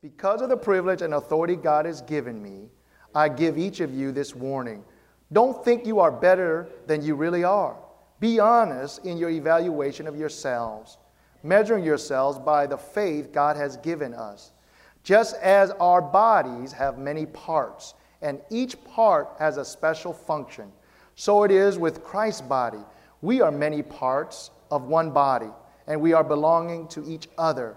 Because of the privilege and authority God has given me, I give each of you this warning. Don't think you are better than you really are. Be honest in your evaluation of yourselves, measuring yourselves by the faith God has given us. Just as our bodies have many parts, and each part has a special function, so it is with Christ's body. We are many parts of one body, and we are belonging to each other.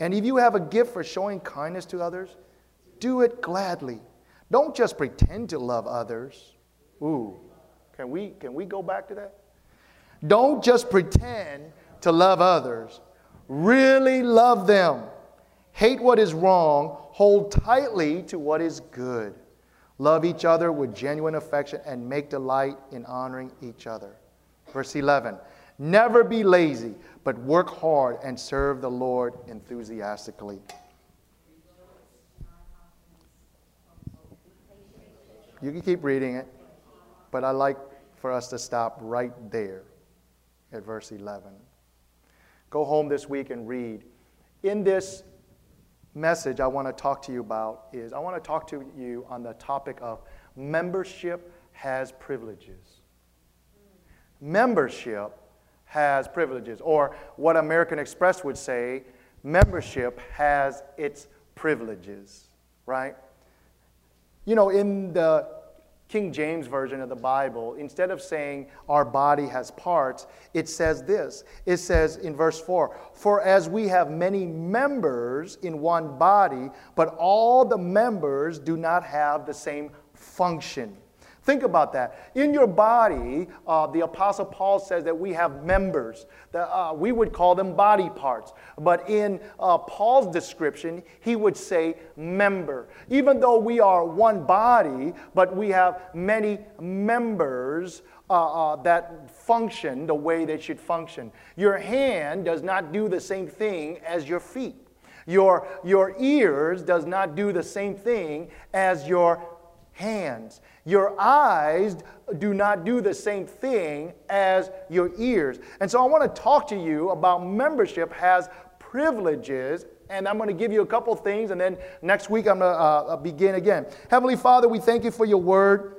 And if you have a gift for showing kindness to others, do it gladly. Don't just pretend to love others. Ooh, can we, can we go back to that? Don't just pretend to love others. Really love them. Hate what is wrong. Hold tightly to what is good. Love each other with genuine affection and make delight in honoring each other. Verse 11 Never be lazy, but work hard and serve the Lord enthusiastically. You can keep reading it, but I like for us to stop right there at verse 11. Go home this week and read. In this message I want to talk to you about is I want to talk to you on the topic of membership has privileges. Membership has privileges, or what American Express would say, membership has its privileges, right? You know, in the King James Version of the Bible, instead of saying our body has parts, it says this. It says in verse 4 For as we have many members in one body, but all the members do not have the same function. Think about that. In your body, uh, the Apostle Paul says that we have members. That, uh, we would call them body parts. But in uh, Paul's description, he would say member. Even though we are one body, but we have many members uh, uh, that function the way they should function. Your hand does not do the same thing as your feet. Your, your ears does not do the same thing as your hands. Your eyes do not do the same thing as your ears. And so I want to talk to you about membership has privileges. And I'm going to give you a couple things, and then next week I'm going to uh, uh, begin again. Heavenly Father, we thank you for your word.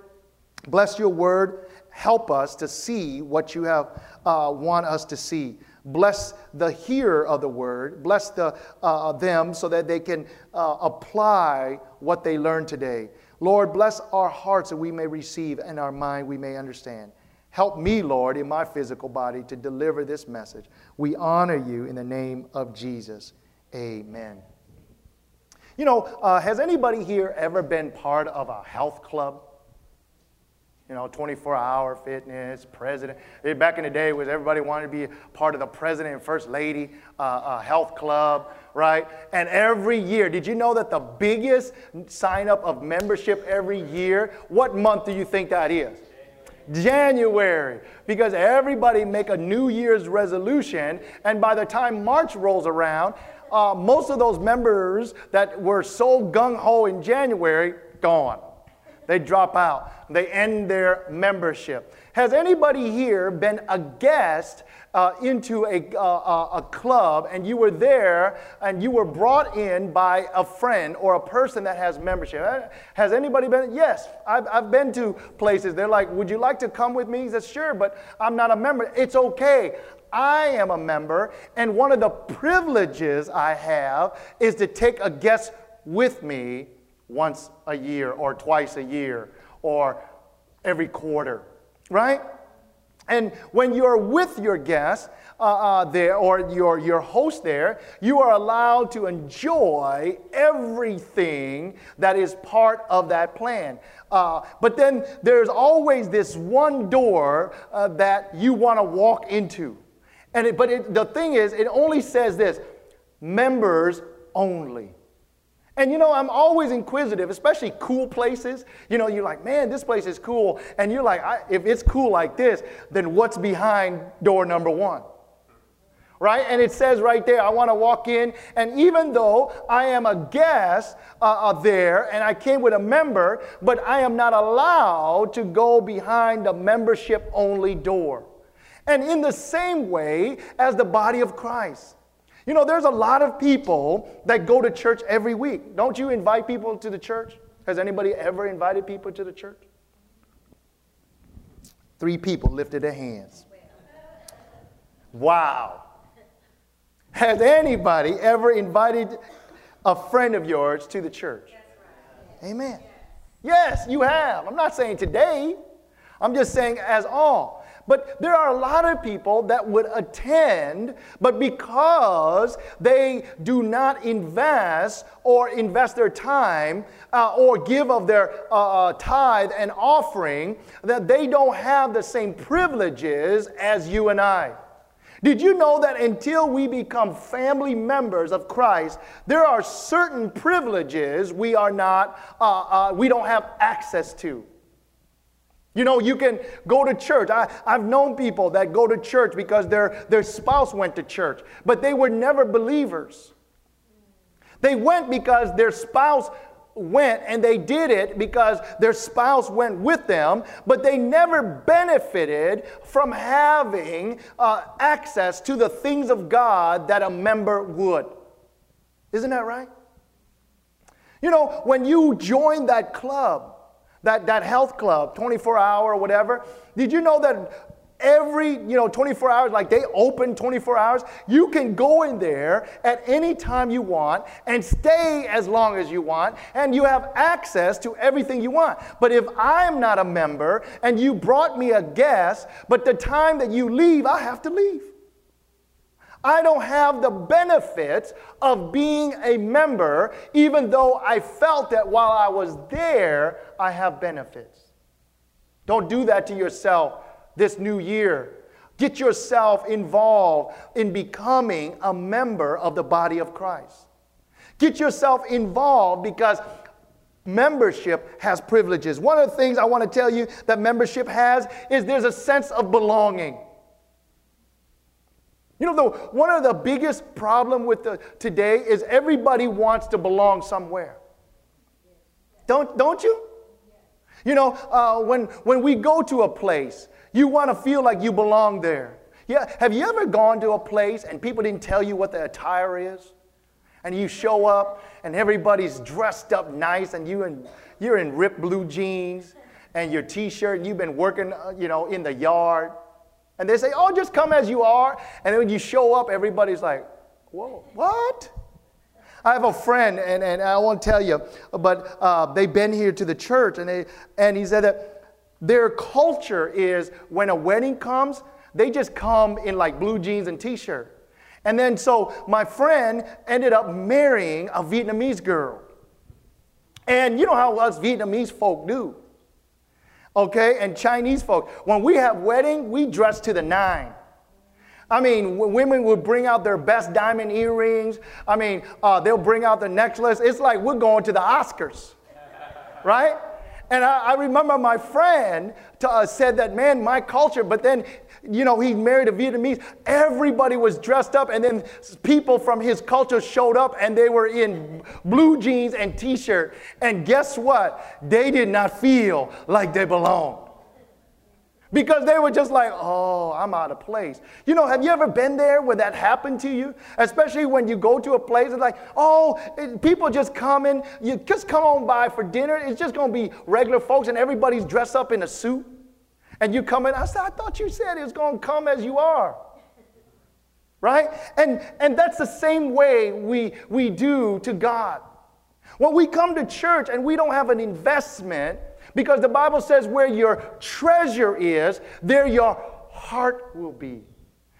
Bless your word. Help us to see what you have uh, want us to see. Bless the hearer of the word. Bless the, uh, them so that they can uh, apply what they learned today. Lord, bless our hearts that we may receive and our mind we may understand. Help me, Lord, in my physical body to deliver this message. We honor you in the name of Jesus. Amen. You know, uh, has anybody here ever been part of a health club? You know, 24 hour fitness, president. Back in the day, was everybody wanted to be part of the president and first lady uh, uh, health club right? And every year, did you know that the biggest sign up of membership every year, what month do you think that is? January, because everybody make a New Year's resolution, and by the time March rolls around, uh, most of those members that were so gung ho in January gone. They drop out. They end their membership. Has anybody here been a guest uh, into a, uh, a club and you were there and you were brought in by a friend or a person that has membership? Uh, has anybody been? Yes, I've, I've been to places. They're like, Would you like to come with me? He says, Sure, but I'm not a member. It's okay. I am a member, and one of the privileges I have is to take a guest with me once a year or twice a year or every quarter, right? And when you're with your guest uh, uh, there or your, your host there, you are allowed to enjoy everything that is part of that plan. Uh, but then there's always this one door uh, that you want to walk into. And it, but it, the thing is, it only says this members only. And you know, I'm always inquisitive, especially cool places. You know, you're like, man, this place is cool. And you're like, if it's cool like this, then what's behind door number one? Right? And it says right there, I want to walk in. And even though I am a guest uh, uh, there and I came with a member, but I am not allowed to go behind the membership only door. And in the same way as the body of Christ. You know, there's a lot of people that go to church every week. Don't you invite people to the church? Has anybody ever invited people to the church? Three people lifted their hands. Wow. Has anybody ever invited a friend of yours to the church? Amen. Yes, you have. I'm not saying today, I'm just saying as all. But there are a lot of people that would attend, but because they do not invest or invest their time uh, or give of their uh, uh, tithe and offering, that they don't have the same privileges as you and I. Did you know that until we become family members of Christ, there are certain privileges we are not, uh, uh, we don't have access to? You know, you can go to church. I, I've known people that go to church because their, their spouse went to church, but they were never believers. They went because their spouse went and they did it because their spouse went with them, but they never benefited from having uh, access to the things of God that a member would. Isn't that right? You know, when you join that club, that, that health club, 24 hour or whatever. Did you know that every, you know, 24 hours, like they open 24 hours, you can go in there at any time you want and stay as long as you want, and you have access to everything you want. But if I'm not a member and you brought me a guest, but the time that you leave, I have to leave. I don't have the benefits of being a member, even though I felt that while I was there, I have benefits. Don't do that to yourself this new year. Get yourself involved in becoming a member of the body of Christ. Get yourself involved because membership has privileges. One of the things I want to tell you that membership has is there's a sense of belonging. You know, the, one of the biggest problem with the, today is everybody wants to belong somewhere. Don't, don't you? You know, uh, when, when we go to a place, you want to feel like you belong there. Yeah, have you ever gone to a place and people didn't tell you what the attire is? And you show up and everybody's dressed up nice and you in, you're in ripped blue jeans and your t-shirt and you've been working, uh, you know, in the yard and they say, oh, just come as you are. And then when you show up, everybody's like, whoa, what? I have a friend, and, and I won't tell you, but uh, they've been here to the church, and, they, and he said that their culture is when a wedding comes, they just come in like blue jeans and t shirt. And then so my friend ended up marrying a Vietnamese girl. And you know how us Vietnamese folk do okay, and Chinese folk. When we have wedding, we dress to the nine. I mean, women would bring out their best diamond earrings. I mean, uh, they'll bring out the necklace. It's like we're going to the Oscars, right? And I, I remember my friend uh, said that, man, my culture, but then you know, he married a Vietnamese. Everybody was dressed up, and then people from his culture showed up and they were in blue jeans and t shirt. And guess what? They did not feel like they belonged. Because they were just like, oh, I'm out of place. You know, have you ever been there where that happened to you? Especially when you go to a place and like, oh, it, people just come in, you just come on by for dinner. It's just to be regular folks and everybody's dressed up in a suit. And you come in, I said, I thought you said it was going to come as you are. Right? And, and that's the same way we, we do to God. When we come to church and we don't have an investment, because the Bible says where your treasure is, there your heart will be.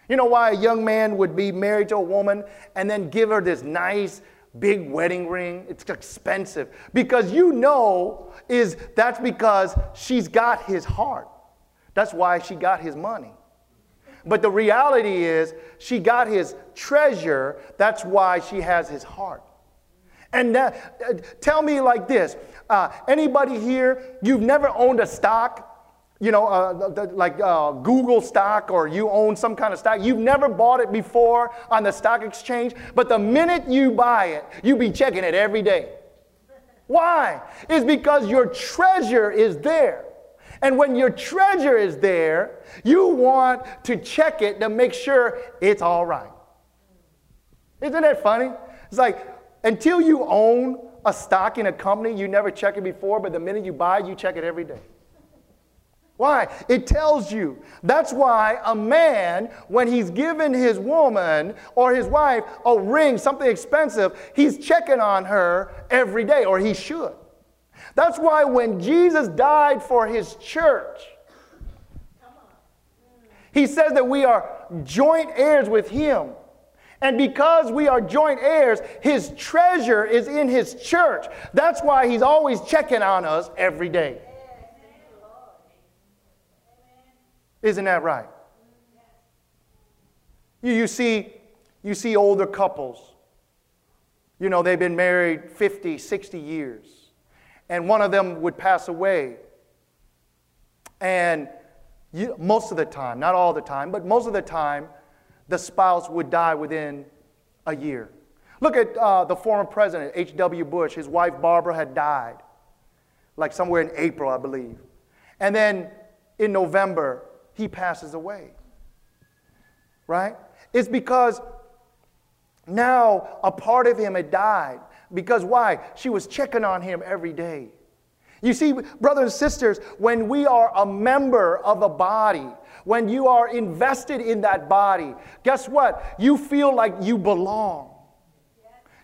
You know why a young man would be married to a woman and then give her this nice big wedding ring? It's expensive. Because you know is that's because she's got his heart. That's why she got his money. But the reality is, she got his treasure. That's why she has his heart. And uh, tell me like this uh, anybody here, you've never owned a stock? You know, uh, the, like uh, Google stock or you own some kind of stock. You've never bought it before on the stock exchange, but the minute you buy it, you be checking it every day. Why? It's because your treasure is there. And when your treasure is there, you want to check it to make sure it's all right. Isn't that funny? It's like until you own a stock in a company, you never check it before, but the minute you buy, you check it every day. Why? It tells you. That's why a man, when he's given his woman or his wife a ring, something expensive, he's checking on her every day, or he should. That's why when Jesus died for his church, he says that we are joint heirs with him. And because we are joint heirs, his treasure is in his church. That's why he's always checking on us every day. Isn't that right? You, you, see, you see older couples. You know, they've been married 50, 60 years. And one of them would pass away. And you, most of the time, not all the time, but most of the time, the spouse would die within a year. Look at uh, the former president, H.W. Bush. His wife, Barbara, had died, like somewhere in April, I believe. And then in November, he passes away. Right? It's because now a part of him had died. Because why? She was checking on him every day. You see, brothers and sisters, when we are a member of a body, when you are invested in that body, guess what? You feel like you belong.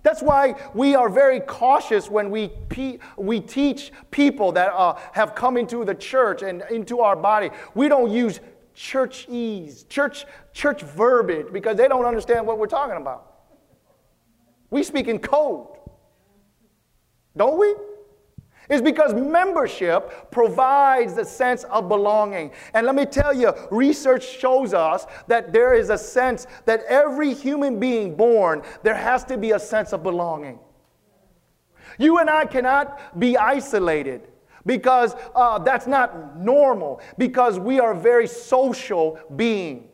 That's why we are very cautious when we, pe- we teach people that uh, have come into the church and into our body. We don't use churchese, church, church verbiage because they don't understand what we're talking about. We speak in code, don't we? It's because membership provides a sense of belonging. And let me tell you, research shows us that there is a sense that every human being born, there has to be a sense of belonging. You and I cannot be isolated because uh, that's not normal, because we are a very social being.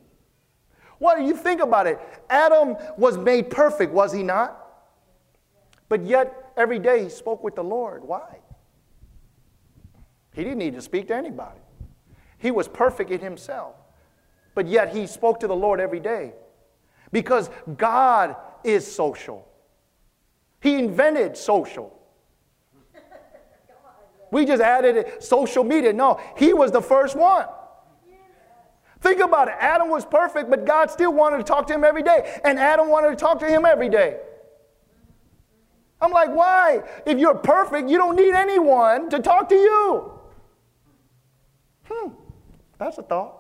What do you think about it? Adam was made perfect, was he not? But yet, every day he spoke with the Lord. Why? He didn't need to speak to anybody. He was perfect in himself. But yet he spoke to the Lord every day because God is social. He invented social. We just added it. social media. No, he was the first one. Think about it. Adam was perfect, but God still wanted to talk to him every day. And Adam wanted to talk to him every day. I'm like, why? If you're perfect, you don't need anyone to talk to you. Hmm, that's a thought.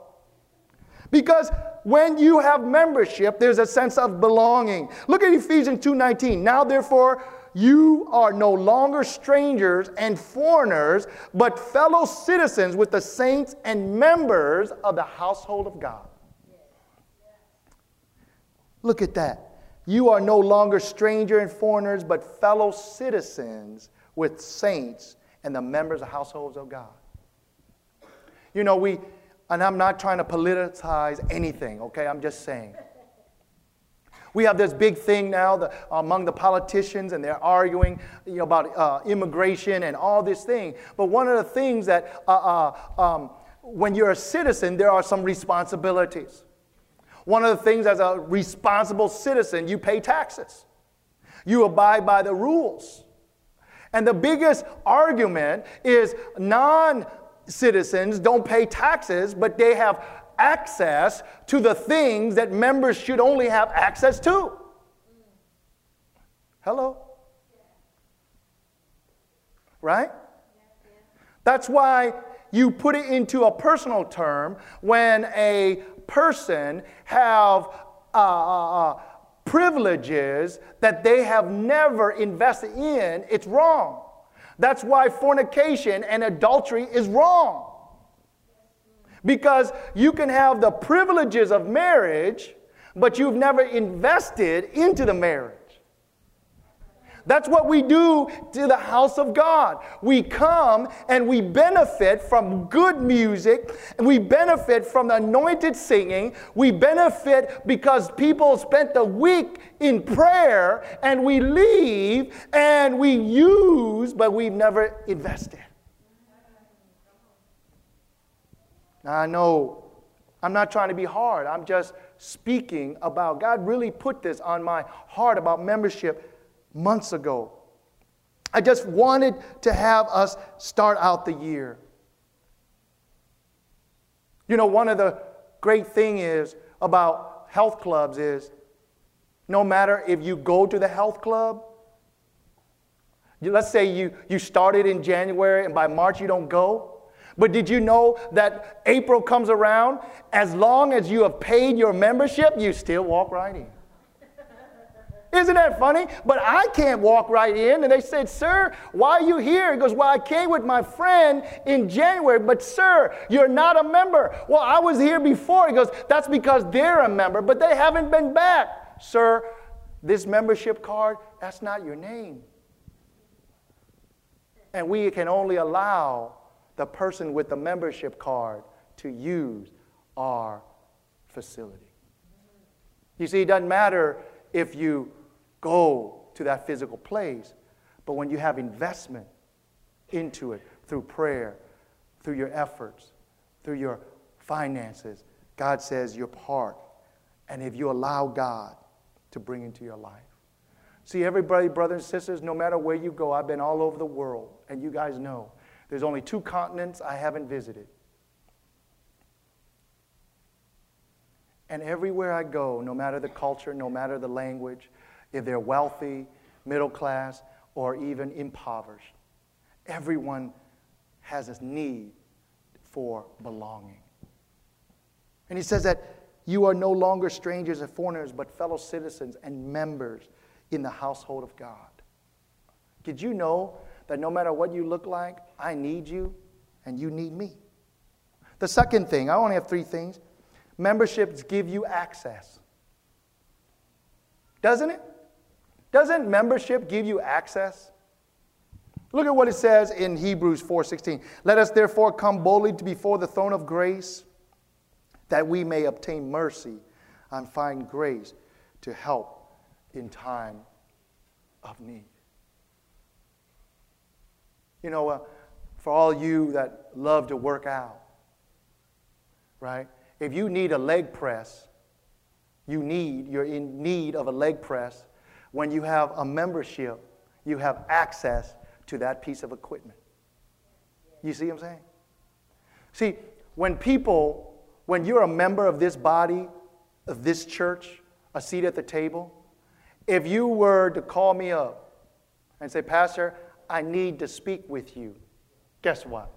Because when you have membership, there's a sense of belonging. Look at Ephesians 2:19. Now therefore, you are no longer strangers and foreigners, but fellow citizens with the saints and members of the household of God. Look at that. You are no longer stranger and foreigners, but fellow citizens with saints and the members of households of God. You know, we, and I'm not trying to politicize anything, okay? I'm just saying. We have this big thing now the, among the politicians, and they're arguing you know, about uh, immigration and all this thing. But one of the things that uh, uh, um, when you're a citizen, there are some responsibilities. One of the things as a responsible citizen, you pay taxes, you abide by the rules. And the biggest argument is non citizens don't pay taxes, but they have access to the things that members should only have access to. Hello? Right? That's why you put it into a personal term when a person have uh, uh, uh privileges that they have never invested in, it's wrong. That's why fornication and adultery is wrong. Because you can have the privileges of marriage, but you've never invested into the marriage. That's what we do to the house of God. We come and we benefit from good music, and we benefit from the anointed singing. We benefit because people spent the week in prayer, and we leave and we use, but we've never invested. Now, I know I'm not trying to be hard. I'm just speaking about God really put this on my heart about membership months ago. I just wanted to have us start out the year. You know, one of the great thing is about health clubs is no matter if you go to the health club, let's say you, you started in January and by March you don't go. But did you know that April comes around? As long as you have paid your membership, you still walk right in. Isn't that funny? But I can't walk right in. And they said, Sir, why are you here? He goes, Well, I came with my friend in January, but sir, you're not a member. Well, I was here before. He goes, That's because they're a member, but they haven't been back. Sir, this membership card, that's not your name. And we can only allow the person with the membership card to use our facility. You see, it doesn't matter if you go to that physical place. But when you have investment into it through prayer, through your efforts, through your finances, God says you're part. And if you allow God to bring into your life. See, everybody, brothers and sisters, no matter where you go, I've been all over the world, and you guys know there's only two continents I haven't visited. And everywhere I go, no matter the culture, no matter the language, if they're wealthy, middle class, or even impoverished. Everyone has this need for belonging. And he says that you are no longer strangers and foreigners, but fellow citizens and members in the household of God. Did you know that no matter what you look like, I need you and you need me? The second thing, I only have three things memberships give you access. Doesn't it? Doesn't membership give you access? Look at what it says in Hebrews 4:16. Let us therefore come boldly before the throne of grace that we may obtain mercy and find grace to help in time of need. You know, uh, for all you that love to work out, right? If you need a leg press, you need, you're in need of a leg press, when you have a membership, you have access to that piece of equipment. You see what I'm saying? See, when people, when you're a member of this body, of this church, a seat at the table, if you were to call me up and say, Pastor, I need to speak with you, guess what?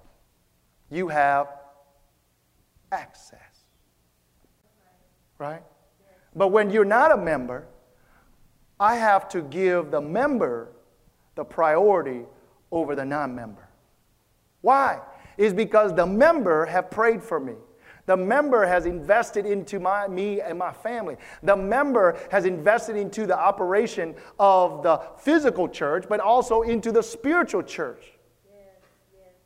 You have access. Right? But when you're not a member, I have to give the member the priority over the non member. Why? Is because the member have prayed for me. The member has invested into my, me and my family. The member has invested into the operation of the physical church, but also into the spiritual church.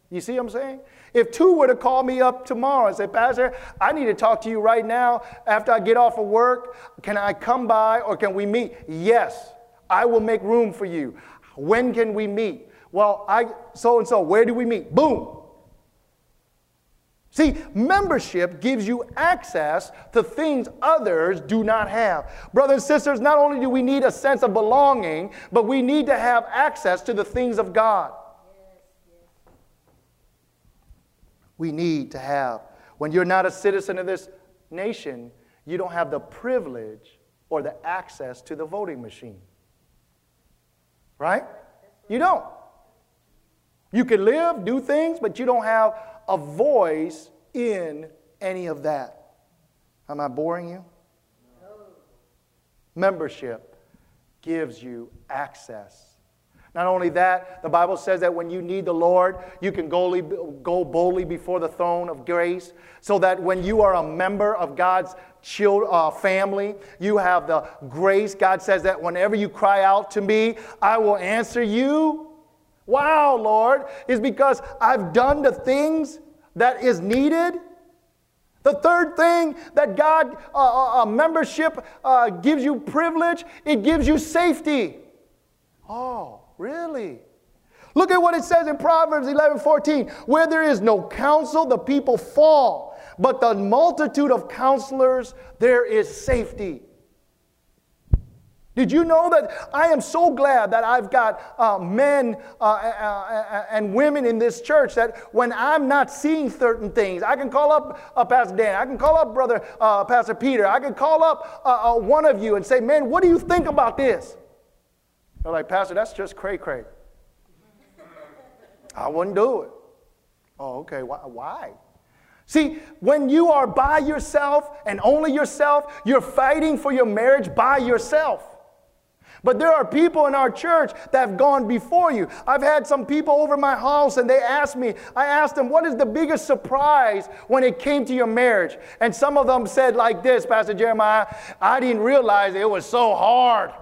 You see what I'm saying? If two were to call me up tomorrow and say, Pastor, I need to talk to you right now after I get off of work, can I come by or can we meet? Yes, I will make room for you. When can we meet? Well, I so and so, where do we meet? Boom. See, membership gives you access to things others do not have. Brothers and sisters, not only do we need a sense of belonging, but we need to have access to the things of God. We need to have. When you're not a citizen of this nation, you don't have the privilege or the access to the voting machine. Right? You don't. You can live, do things, but you don't have a voice in any of that. Am I boring you? No. Membership gives you access not only that, the Bible says that when you need the Lord, you can go boldly before the throne of grace, so that when you are a member of God's child, uh, family. You have the grace. God says that whenever you cry out to me, I will answer you. Wow, Lord, is because I've done the things that is needed. The third thing that God uh, uh, uh, membership uh, gives you privilege, it gives you safety. Oh, really? Look at what it says in Proverbs 11 14. Where there is no counsel, the people fall, but the multitude of counselors, there is safety. Did you know that I am so glad that I've got uh, men uh, uh, uh, and women in this church that when I'm not seeing certain things, I can call up uh, Pastor Dan, I can call up Brother uh, Pastor Peter, I can call up one of you and say, Man, what do you think about this? They're like, Pastor, that's just cray cray. I wouldn't do it. Oh, okay. Why? See, when you are by yourself and only yourself, you're fighting for your marriage by yourself. But there are people in our church that have gone before you. I've had some people over my house and they asked me, I asked them, what is the biggest surprise when it came to your marriage? And some of them said like this, Pastor Jeremiah, I didn't realize it was so hard.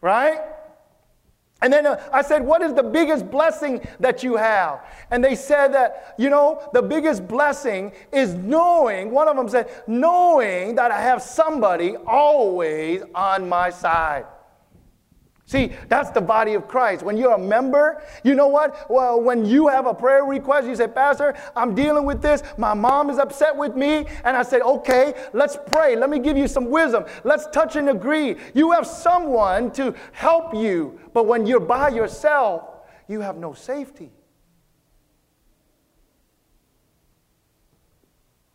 Right? And then uh, I said, What is the biggest blessing that you have? And they said that, you know, the biggest blessing is knowing, one of them said, knowing that I have somebody always on my side. See, that's the body of Christ. When you're a member, you know what? Well, when you have a prayer request, you say, Pastor, I'm dealing with this. My mom is upset with me. And I said, okay, let's pray. Let me give you some wisdom. Let's touch and agree. You have someone to help you. But when you're by yourself, you have no safety.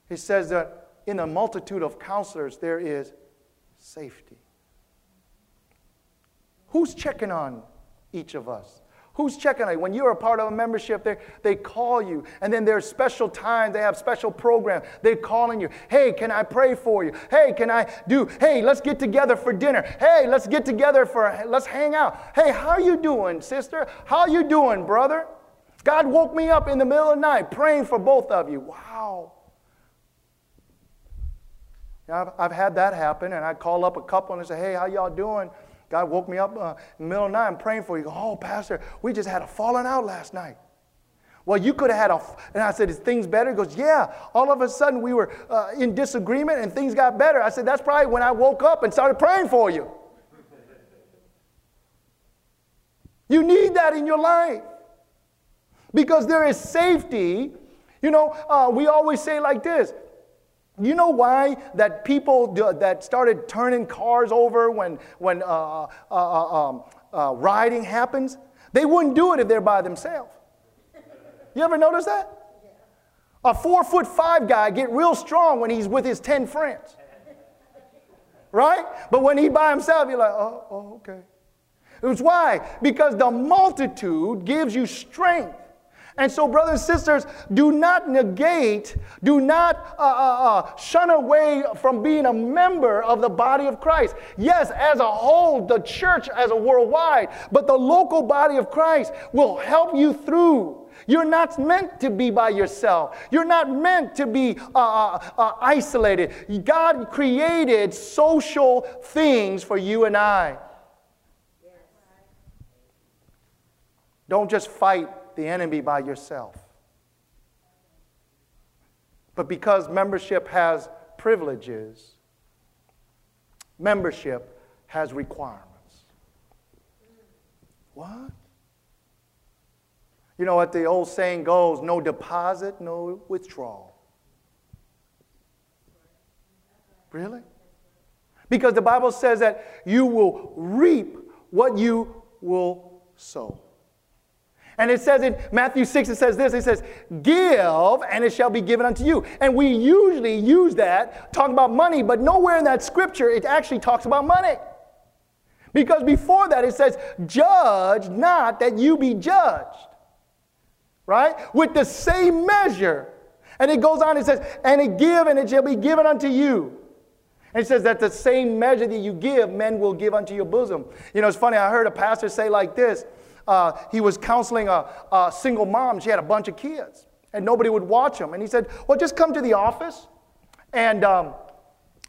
He says that in a multitude of counselors, there is safety. Who's checking on each of us? Who's checking on you? When you're a part of a membership, they, they call you. And then there's special times, they have special programs. They're calling you. Hey, can I pray for you? Hey, can I do, hey, let's get together for dinner. Hey, let's get together for, let's hang out. Hey, how you doing, sister? How you doing, brother? God woke me up in the middle of the night praying for both of you. Wow. I've, I've had that happen, and I call up a couple and I say, hey, how y'all doing? God woke me up uh, in the middle of the night. I'm praying for you. Oh, Pastor, we just had a falling out last night. Well, you could have had a, and I said, is things better? He goes, yeah. All of a sudden, we were uh, in disagreement and things got better. I said, that's probably when I woke up and started praying for you. you need that in your life because there is safety. You know, uh, we always say like this you know why that people do, that started turning cars over when, when uh, uh, uh, um, uh, riding happens? They wouldn't do it if they're by themselves. You ever notice that? A four foot five guy get real strong when he's with his 10 friends. Right? But when he's by himself, you're like, oh, oh okay. It's why? Because the multitude gives you strength. And so, brothers and sisters, do not negate, do not uh, uh, uh, shun away from being a member of the body of Christ. Yes, as a whole, the church as a worldwide, but the local body of Christ will help you through. You're not meant to be by yourself. You're not meant to be uh, uh, uh isolated. God created social things for you and I. Don't just fight the enemy by yourself. But because membership has privileges, membership has requirements. What? You know what the old saying goes no deposit, no withdrawal. Really? Because the Bible says that you will reap what you will sow. And it says in Matthew 6, it says this it says, Give, and it shall be given unto you. And we usually use that, talk about money, but nowhere in that scripture it actually talks about money. Because before that it says, Judge not that you be judged. Right? With the same measure. And it goes on, it says, And it give, and it shall be given unto you. And it says that the same measure that you give, men will give unto your bosom. You know, it's funny, I heard a pastor say like this uh, he was counseling a, a single mom. She had a bunch of kids. and nobody would watch them. And he said, Well, just come to the office and um,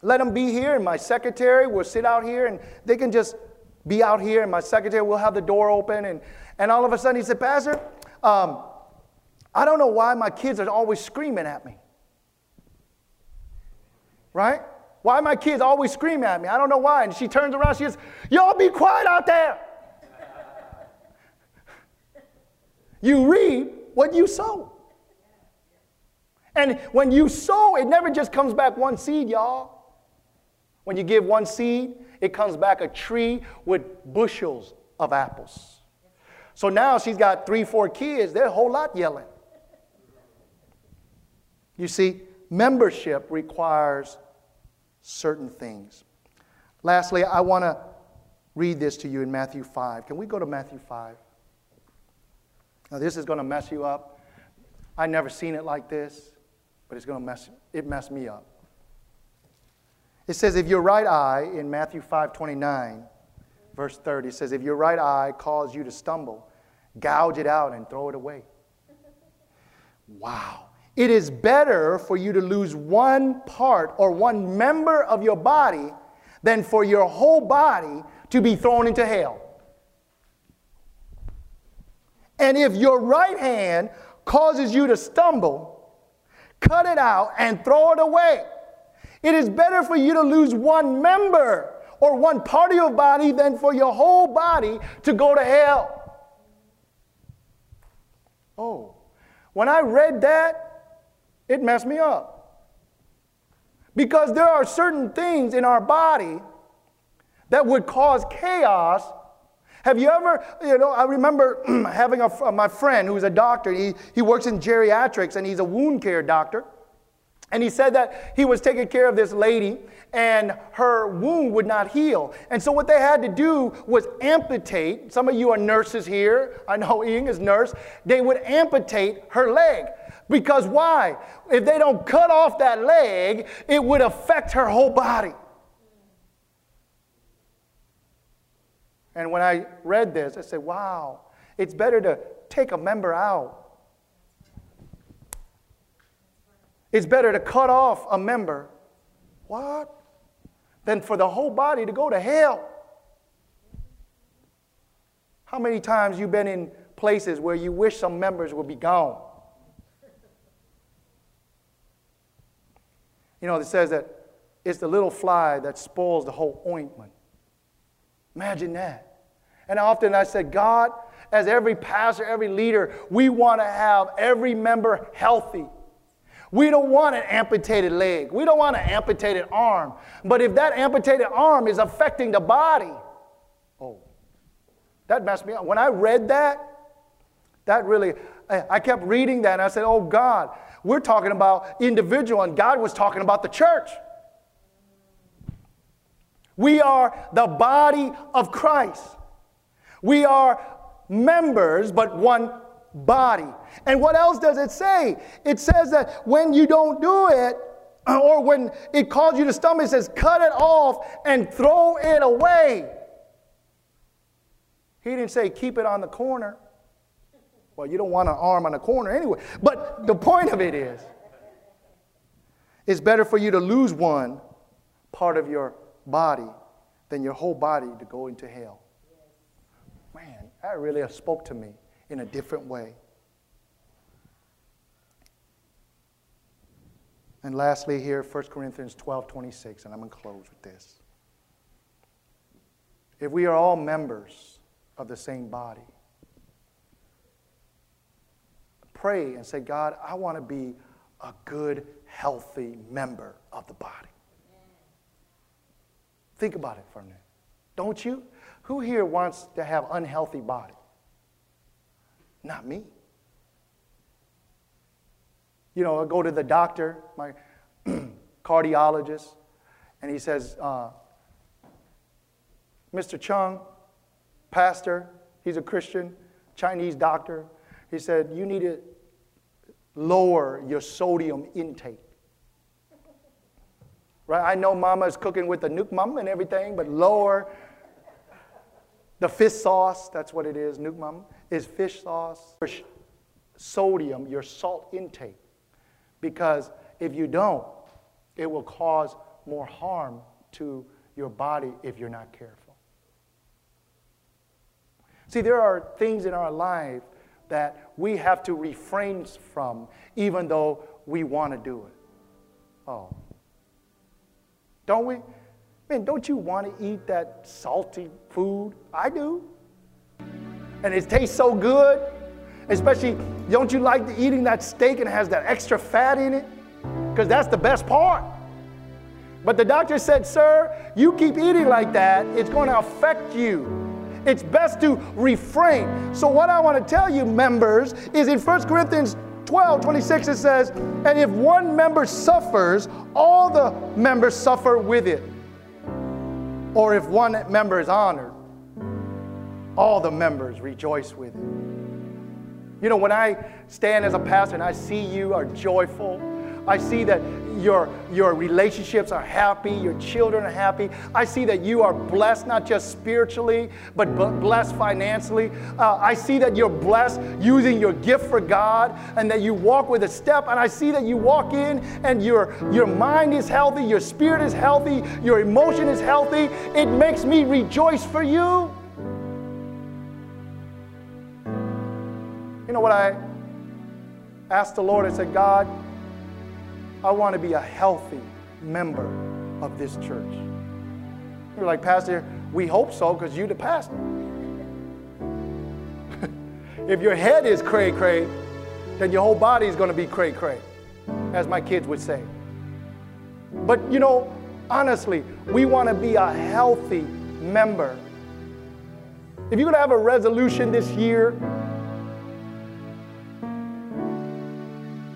let them be here, and my secretary will sit out here, and they can just be out here, and my secretary will have the door open. And, and all of a sudden, he said, Pastor, um, I don't know why my kids are always screaming at me. Right? Why my kids always screaming at me? I don't know why. And she turns around, she says, Y'all be quiet out there. You reap what you sow. And when you sow, it never just comes back one seed, y'all. When you give one seed, it comes back a tree with bushels of apples. So now she's got three, four kids, they're a whole lot yelling. You see, membership requires certain things. Lastly, I want to read this to you in Matthew 5. Can we go to Matthew 5? Now, this is going to mess you up. I never seen it like this, but it's going to mess it messed me up. It says, if your right eye, in Matthew 5 29, verse 30, says, if your right eye cause you to stumble, gouge it out and throw it away. Wow. It is better for you to lose one part or one member of your body than for your whole body to be thrown into hell. And if your right hand causes you to stumble, cut it out and throw it away. It is better for you to lose one member or one part of your body than for your whole body to go to hell. Oh, when I read that, it messed me up. Because there are certain things in our body that would cause chaos. Have you ever, you know, I remember having a, uh, my friend who's a doctor. He, he works in geriatrics and he's a wound care doctor. And he said that he was taking care of this lady and her wound would not heal. And so what they had to do was amputate. Some of you are nurses here. I know Ian is nurse. They would amputate her leg. Because why? If they don't cut off that leg, it would affect her whole body. And when I read this, I said, wow, it's better to take a member out It's better to cut off a member, what? Than for the whole body to go to hell. How many times you been in places where you wish some members would be gone? You know, it says that it's the little fly that spoils the whole ointment. Imagine that. And often I said, God, as every pastor, every leader, we want to have every member healthy. We don't want an amputated leg. We don't want an amputated arm. But if that amputated arm is affecting the body, oh, that messed me up. When I read that, that really, eh, I kept reading that and I said, oh God, we're talking about individual and God was talking about the church. We are the body of Christ. We are members, but one body. And what else does it say? It says that when you don't do it, or when it calls you to stumble, it says, cut it off and throw it away. He didn't say, keep it on the corner. Well, you don't want an arm on the corner anyway. But the point of it is, it's better for you to lose one part of your body than your whole body to go into hell. Man, that really spoke to me in a different way. And lastly, here, 1 Corinthians 12 26, and I'm going to close with this. If we are all members of the same body, pray and say, God, I want to be a good, healthy member of the body. Think about it for a minute. Don't you? Who here wants to have unhealthy body? Not me. You know, I go to the doctor, my cardiologist, and he says, uh, Mr. Chung, pastor, he's a Christian, Chinese doctor. He said, You need to lower your sodium intake. Right? I know mama is cooking with the nuoc mam and everything, but lower the fish sauce, that's what it is, nuoc mam is fish sauce. sodium, your salt intake. Because if you don't, it will cause more harm to your body if you're not careful. See, there are things in our life that we have to refrain from, even though we want to do it. Oh. Don't we? Man, don't you want to eat that salty food? I do. And it tastes so good. Especially, don't you like the eating that steak and has that extra fat in it? Because that's the best part. But the doctor said, Sir, you keep eating like that, it's going to affect you. It's best to refrain. So, what I want to tell you, members, is in 1 Corinthians 12 26, it says, And if one member suffers, all the members suffer with it. Or if one member is honored, all the members rejoice with it. You know, when I stand as a pastor and I see you are joyful, I see that your, your relationships are happy, your children are happy. I see that you are blessed, not just spiritually, but blessed financially. Uh, I see that you're blessed using your gift for God and that you walk with a step. And I see that you walk in and your, your mind is healthy, your spirit is healthy, your emotion is healthy. It makes me rejoice for you. You know what I asked the Lord? I said, God, I want to be a healthy member of this church. You're like, Pastor, we hope so because you're the pastor. if your head is cray cray, then your whole body is going to be cray cray, as my kids would say. But you know, honestly, we want to be a healthy member. If you're going to have a resolution this year,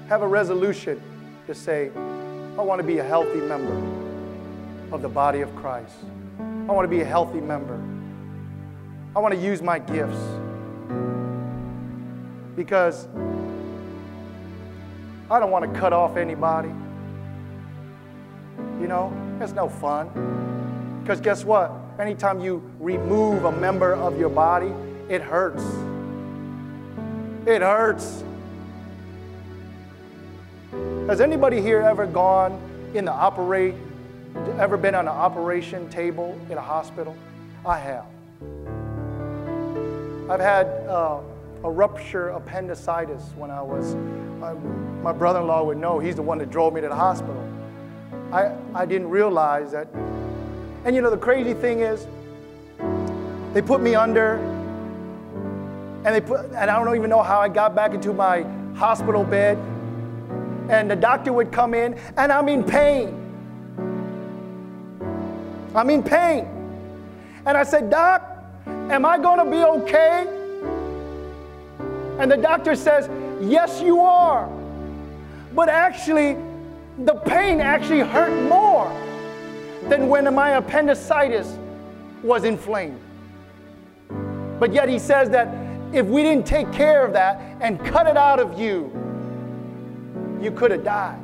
have a resolution to say, I want to be a healthy member of the body of Christ. I want to be a healthy member. I want to use my gifts because I don't want to cut off anybody. You know, it's no fun. Because guess what? Anytime you remove a member of your body, it hurts. It hurts. Has anybody here ever gone in the operate, ever been on an operation table in a hospital? I have. I've had uh, a rupture appendicitis when I was, my, my brother in law would know, he's the one that drove me to the hospital. I, I didn't realize that. And you know, the crazy thing is, they put me under, and they put, and I don't even know how I got back into my hospital bed and the doctor would come in, and I'm in pain. I'm in pain. And I said, Doc, am I going to be okay? And the doctor says, Yes, you are. But actually, the pain actually hurt more than when my appendicitis was inflamed. But yet, he says that if we didn't take care of that and cut it out of you, you could have died.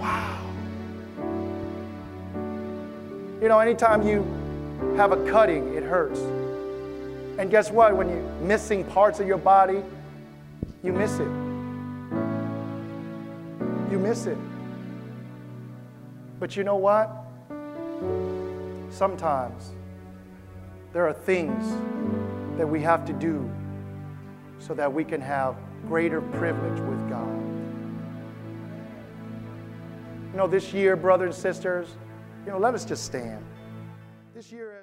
Wow. You know, anytime you have a cutting, it hurts. And guess what? When you're missing parts of your body, you miss it. You miss it. But you know what? Sometimes there are things that we have to do so that we can have greater privilege with God. You know, this year, brothers and sisters, you know, let us just stand. This year,